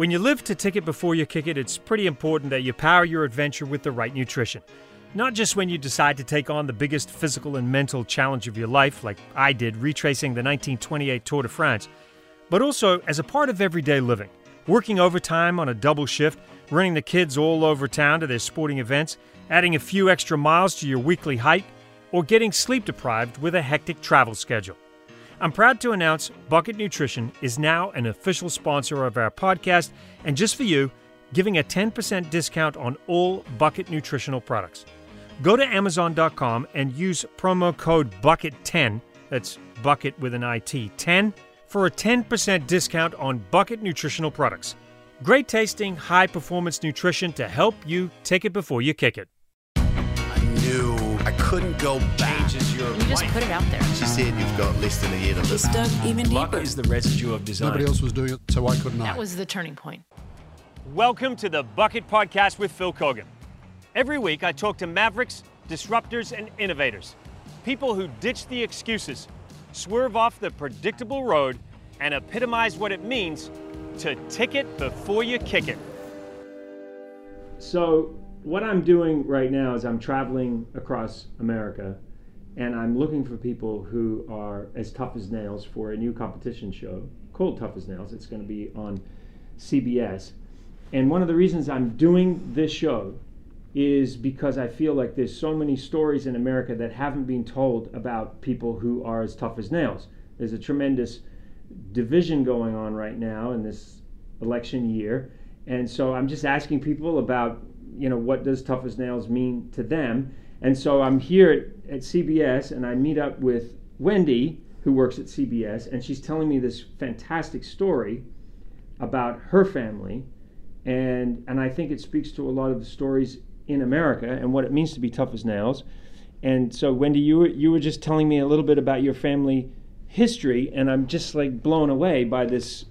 When you live to tick it before you kick it, it's pretty important that you power your adventure with the right nutrition. Not just when you decide to take on the biggest physical and mental challenge of your life, like I did retracing the 1928 Tour de France, but also as a part of everyday living. Working overtime on a double shift, running the kids all over town to their sporting events, adding a few extra miles to your weekly hike, or getting sleep deprived with a hectic travel schedule. I'm proud to announce Bucket Nutrition is now an official sponsor of our podcast, and just for you, giving a 10% discount on all Bucket nutritional products. Go to Amazon.com and use promo code BUCKET10, that's bucket with an IT, 10, for a 10% discount on Bucket nutritional products. Great tasting, high performance nutrition to help you take it before you kick it. I couldn't go back. You just put it out there. She said you've got less than a year to live. Just dug even Luck deeper. is the residue of design. Nobody else was doing it, so why couldn't I? That was the turning point. Welcome to the Bucket Podcast with Phil Keoghan. Every week, I talk to mavericks, disruptors, and innovators. People who ditch the excuses, swerve off the predictable road, and epitomize what it means to tick it before you kick it. So, what I'm doing right now is I'm traveling across America and I'm looking for people who are as tough as nails for a new competition show called Tough as Nails. It's going to be on CBS. And one of the reasons I'm doing this show is because I feel like there's so many stories in America that haven't been told about people who are as tough as nails. There's a tremendous division going on right now in this election year. And so I'm just asking people about, you know, what does tough as nails mean to them? And so I'm here at, at CBS and I meet up with Wendy, who works at CBS, and she's telling me this fantastic story about her family. And, and I think it speaks to a lot of the stories in America and what it means to be tough as nails. And so, Wendy, you were, you were just telling me a little bit about your family history, and I'm just like blown away by this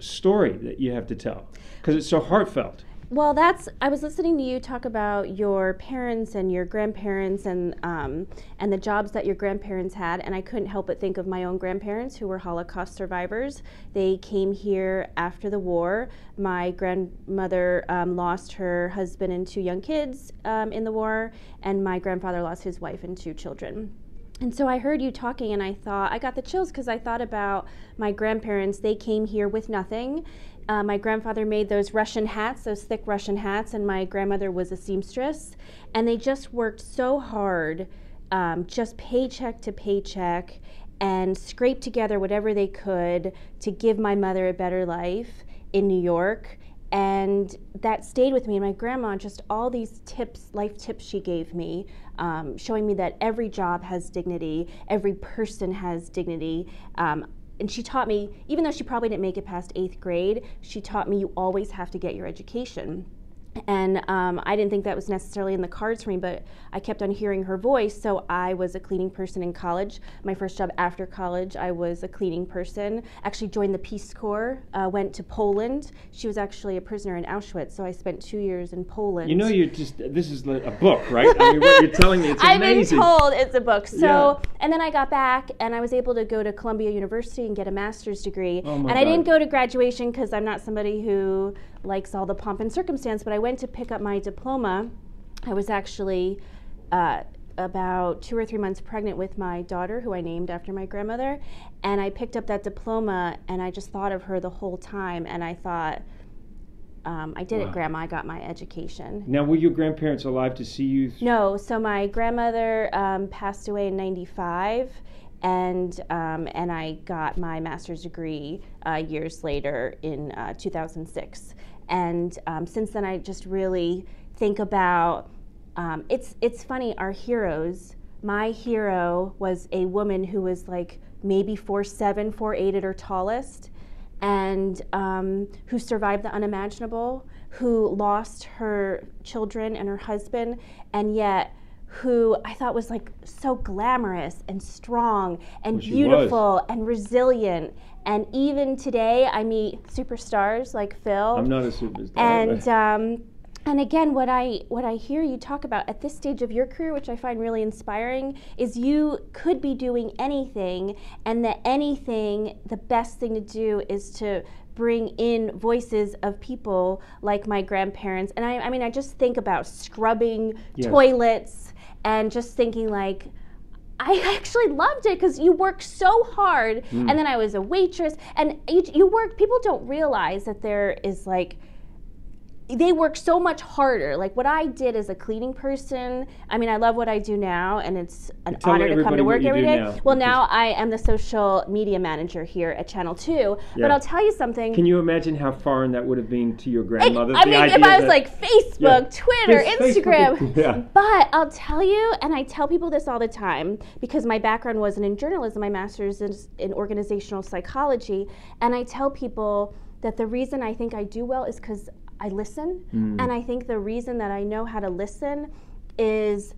story that you have to tell because it's so heartfelt. Well, that's. I was listening to you talk about your parents and your grandparents and um, and the jobs that your grandparents had, and I couldn't help but think of my own grandparents who were Holocaust survivors. They came here after the war. My grandmother um, lost her husband and two young kids um, in the war, and my grandfather lost his wife and two children. And so I heard you talking, and I thought, I got the chills because I thought about my grandparents. They came here with nothing. Uh, my grandfather made those Russian hats, those thick Russian hats, and my grandmother was a seamstress. And they just worked so hard, um, just paycheck to paycheck, and scraped together whatever they could to give my mother a better life in New York and that stayed with me. And my grandma just all these tips life tips she gave me um, showing me that every job has dignity every person has dignity um, and she taught me even though she probably didn't make it past eighth grade she taught me you always have to get your education and um, I didn't think that was necessarily in the cards for me, but I kept on hearing her voice. So I was a cleaning person in college. My first job after college, I was a cleaning person. Actually, joined the Peace Corps. Uh, went to Poland. She was actually a prisoner in Auschwitz, so I spent two years in Poland. You know, you're just this is a book, right? I mean, what you're telling me, it's amazing. I've been told it's a book. So, Yeah. and then I got back and I was able to go to Columbia University and get a master's degree. Oh my and I didn't go to graduation because I'm not somebody who likes all the pomp and circumstance, but I went to pick up my diploma. I was actually uh, about two or three months pregnant with my daughter, who I named after my grandmother. And I picked up that diploma and I just thought of her the whole time. And I thought, um, I did Wow. it, Grandma. I got my education. Now, were your grandparents alive to see you? No, so my grandmother um, passed away in '95, and um, and I got my master's degree uh, years later in uh, 2006. And um, since then, I just really think about. Um, it's it's funny. Our heroes. My hero was a woman who was like maybe four seven, four eight at her tallest, and um, who survived the unimaginable, who lost her children and her husband, and yet who I thought was like so glamorous and strong and Well, beautiful and resilient. And even today, I meet superstars like Phil. I'm not a superstar. and um, and again, what I what I hear you talk about at this stage of your career, which I find really inspiring, is you could be doing anything, and that anything, the best thing to do is to bring in voices of people like my grandparents. And I, I mean, I just think about scrubbing Yes. toilets and just thinking like, I actually loved it because you work so hard. Hmm. And then I was a waitress, and you, you work. People don't realize that there is like they work so much harder. Like what I did as a cleaning person. I mean, I love what I do now, and it's an Tell honor to come to work every day. now, well, now I am the social media manager here at Channel Two. But I'll tell you something. Can you imagine how foreign that would have been to your grandmother? I The mean, if I was like Facebook, Yeah. Twitter, This Facebook- Instagram. yeah. But I'll tell you, and I tell people this all the time because my background wasn't in journalism, my master's is in organizational psychology. And I tell people that the reason I think I do well is because I listen. Mm. And I think the reason that I know how to listen is.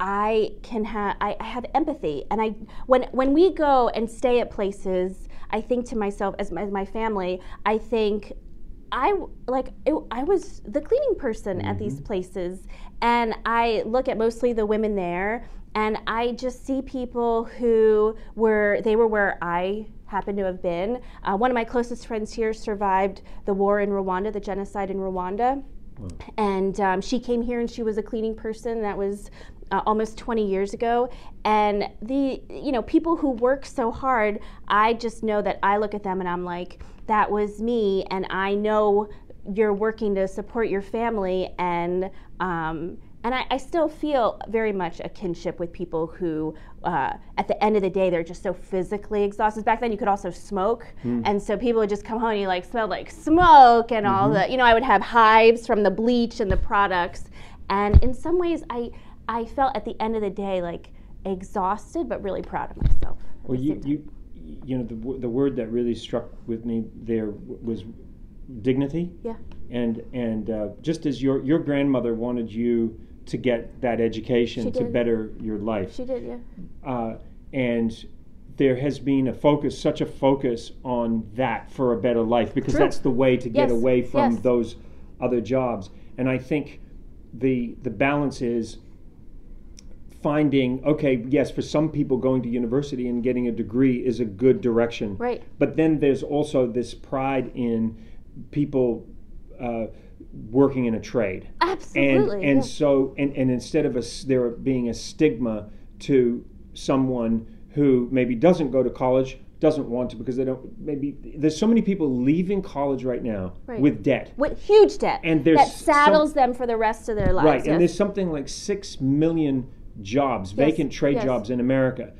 I can have I I have empathy, and I when when we go and stay at places, I think to myself as my, as my family, I think I like it, I was the cleaning person at these places, and I look at mostly the women there, and I just see people who were they were where I happen to have been. Uh, one of my closest friends here survived the war in Rwanda, the genocide in Rwanda. And um, she came here and she was a cleaning person. That was uh, almost 20 years ago. And the you know people who work so hard i just know that i look at them and i'm like that was me and i know you're working to support your family and um, and I, I still feel very much a kinship with people who, uh, at the end of the day, they're just so physically exhausted. Back then, you could also smoke, and so people would just come home and you like smelled like smoke and all the. You know, I would have hives from the bleach and the products, and in some ways, I I felt at the end of the day like exhausted, but really proud of myself. Well, you, you, you know, the, w- the word that really struck with me there w- was dignity. yeah, And and uh, just as your your grandmother wanted you to get that education She to did. better your life, she did. Yeah, uh, and there has been a focus, such a focus on that for a better life, because True. that's the way to get Yes, away from yes. those other jobs. And I think the the balance is finding okay yes for some people going to university and getting a degree is a good direction Right. but then there's also this pride in people uh, working in a trade and absolutely. and yeah. so and, and instead of a, there being a stigma to someone who maybe doesn't go to college doesn't want to because they don't maybe there's so many people leaving college right now Right. with debt with huge debt And there's that some- saddles them for the rest of their lives. right yes. and there's something like 6 million jobs vacant trade yes. jobs in america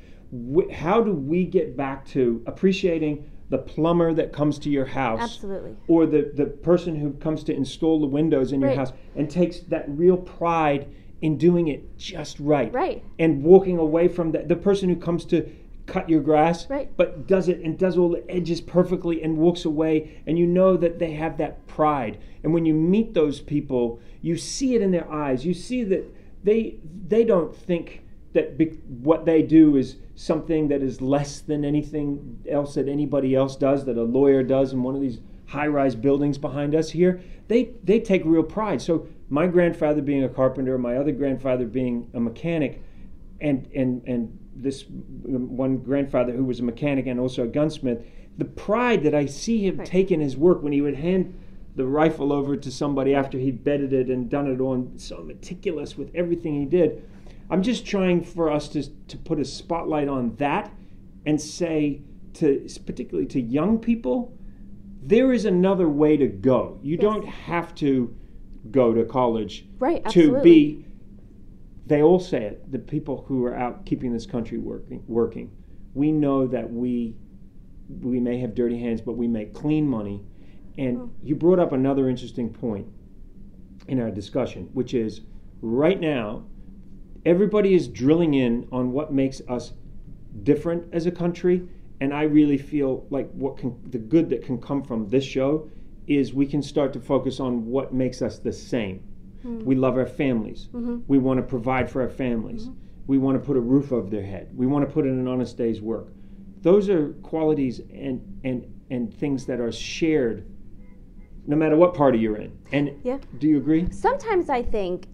how do we get back to appreciating the plumber that comes to your house Absolutely. or the, the person who comes to install the windows in your Right. house and takes that real pride in doing it just right. Right. And walking away from that the person who comes to cut your grass Right. but does it and does all the edges perfectly and walks away and you know that they have that pride. And when you meet those people, you see it in their eyes. You see that they they don't think that be, what they do is something that is less than anything else that anybody else does that a lawyer does in one of these high-rise buildings behind us here they they take real pride so my grandfather being a carpenter my other grandfather being a mechanic and and and this one grandfather who was a mechanic and also a gunsmith the pride that i see him Right. take in his work when he would hand the rifle over to somebody after he'd bedded it and done it on so meticulous with everything he did i'm just trying for us to to put a spotlight on that and say to particularly to young people there is another way to go you don't have to go to college Right, to absolutely. be they all say it the people who are out keeping this country working working we know that we we may have dirty hands but we make clean money and Oh. you brought up another interesting point in our discussion which is right now everybody is drilling in on what makes us different as a country and i really feel like what can the good that can come from this show is we can start to focus on what makes us the same. Hmm. We love our families. Mm-hmm. We want to provide for our families. Mm-hmm. We want to put a roof over their head. We want to put in an honest day's work. Those are qualities and and and things that are shared no matter what party you're in. And Yeah. do you agree? Sometimes I think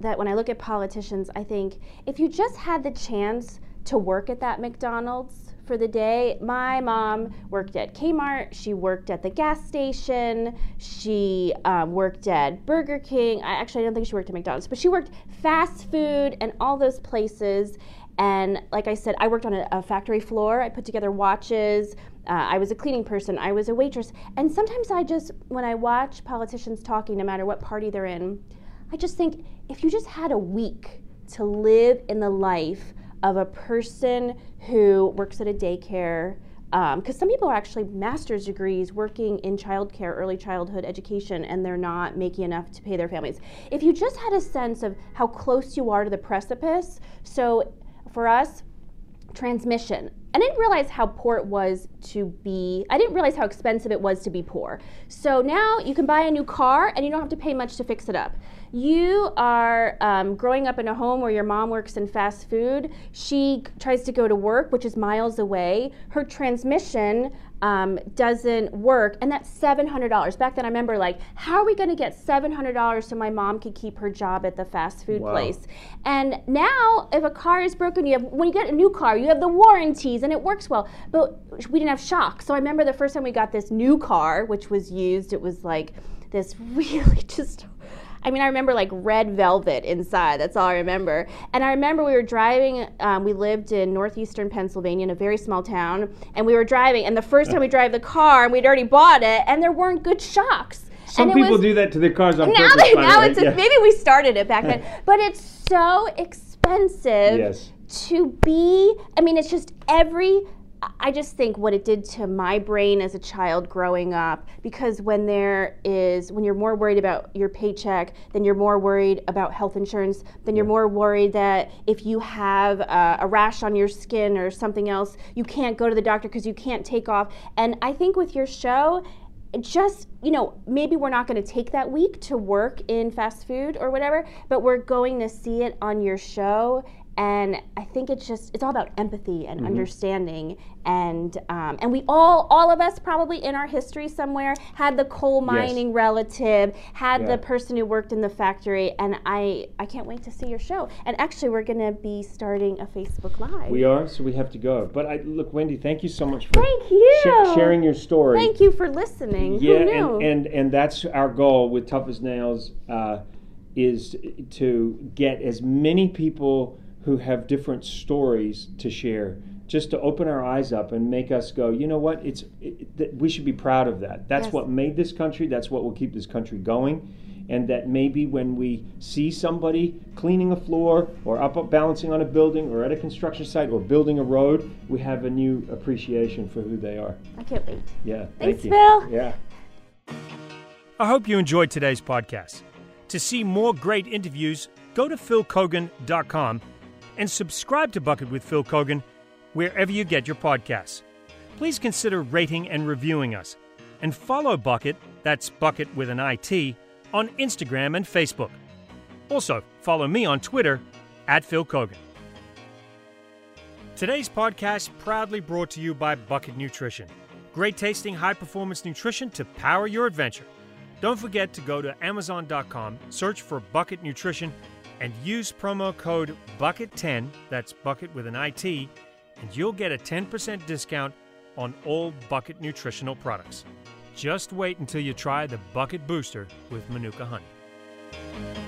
that when I look at politicians, I think if you just had the chance to work at that McDonald's for the day. My mom worked at Kmart. She worked at the gas station. She um, worked at Burger King. I actually I don't think she worked at McDonald's, but she worked fast food and all those places. And like I said, I worked on a, a factory floor. I put together watches. Uh, I was a cleaning person. I was a waitress. And sometimes I just, when I watch politicians talking, no matter what party they're in, I just think if you just had a week to live in the life of a person who works at a daycare, because um, some people are actually master's degrees working in childcare, early childhood education, and they're not making enough to pay their families. If you just had a sense of how close you are to the precipice, so for us, transmission. I didn't realize how poor it was to be, I didn't realize how expensive it was to be poor. So now you can buy a new car and you don't have to pay much to fix it up. You are um, growing up in a home where your mom works in fast food. She tries to go to work, which is miles away. Her transmission um, doesn't work, and that's $700. Back then, I remember, like, how are we going to get $700 so my mom could keep her job at the fast food Wow. place? And now, if a car is broken, you have when you get a new car, you have the warranties and it works well. But we didn't have shock. So I remember the first time we got this new car, which was used, it was like this really just I mean, I remember like red velvet inside. That's all I remember. And I remember we were driving. Um, we lived in northeastern Pennsylvania in a very small town, and we were driving. And the first time we drive the car, and we'd already bought it, and there weren't good shocks. Some and people was, do that to their cars on now purpose. they, now it's a, Yeah. maybe we started it back then, but it's so expensive Yes. to be. I mean, it's just every. I just think what it did to my brain as a child growing up because when there is when you're more worried about your paycheck then you're more worried about health insurance then you're more worried that if you have uh, a rash on your skin or something else you can't go to the doctor because you can't take off. And I think with your show just you know maybe we're not going to take that week to work in fast food or whatever but we're going to see it on your show and i think it's just it's all about empathy Mm-hmm. and understanding and um, and we all all of us probably in our history somewhere had the coal mining relative had Yeah. the person who worked in the factory and i i can't wait to see your show and actually we're going to be starting a facebook live We are, so we have to go. But I look, Wendy, thank you so much for Thank you. sha- sharing your story. thank you for listening Yeah, Who knew? and, and and that's our goal with Tough as Nails uh, is to get as many people who have different stories to share, just to open our eyes up and make us go, you know what? It's it, that we should be proud of that. That's Yes. what made this country. That's what will keep this country going. And that maybe when we see somebody cleaning a floor or up, up balancing on a building or at a construction site or building a road, we have a new appreciation for who they are. i can't wait Yeah. Thanks, thank you. Phil. Yeah. I hope you enjoyed today's podcast. To see more great interviews, go to philkeoghan.com and subscribe to Bucket with Phil Keoghan wherever you get your podcasts. Please consider rating and reviewing us. And follow Bucket, that's Bucket with an IT, on Instagram and Facebook. Also, follow me on Twitter at Phil Keoghan. Today's podcast proudly brought to you by Bucket Nutrition. Great tasting, high performance nutrition to power your adventure. Don't forget to go to Amazon.com, search for Bucket Nutrition, and use promo code BUCKET10, that's Bucket with an IT, and you'll get a 10% discount on all Bucket nutritional products. Just wait until you try the Bucket Booster with Manuka Honey.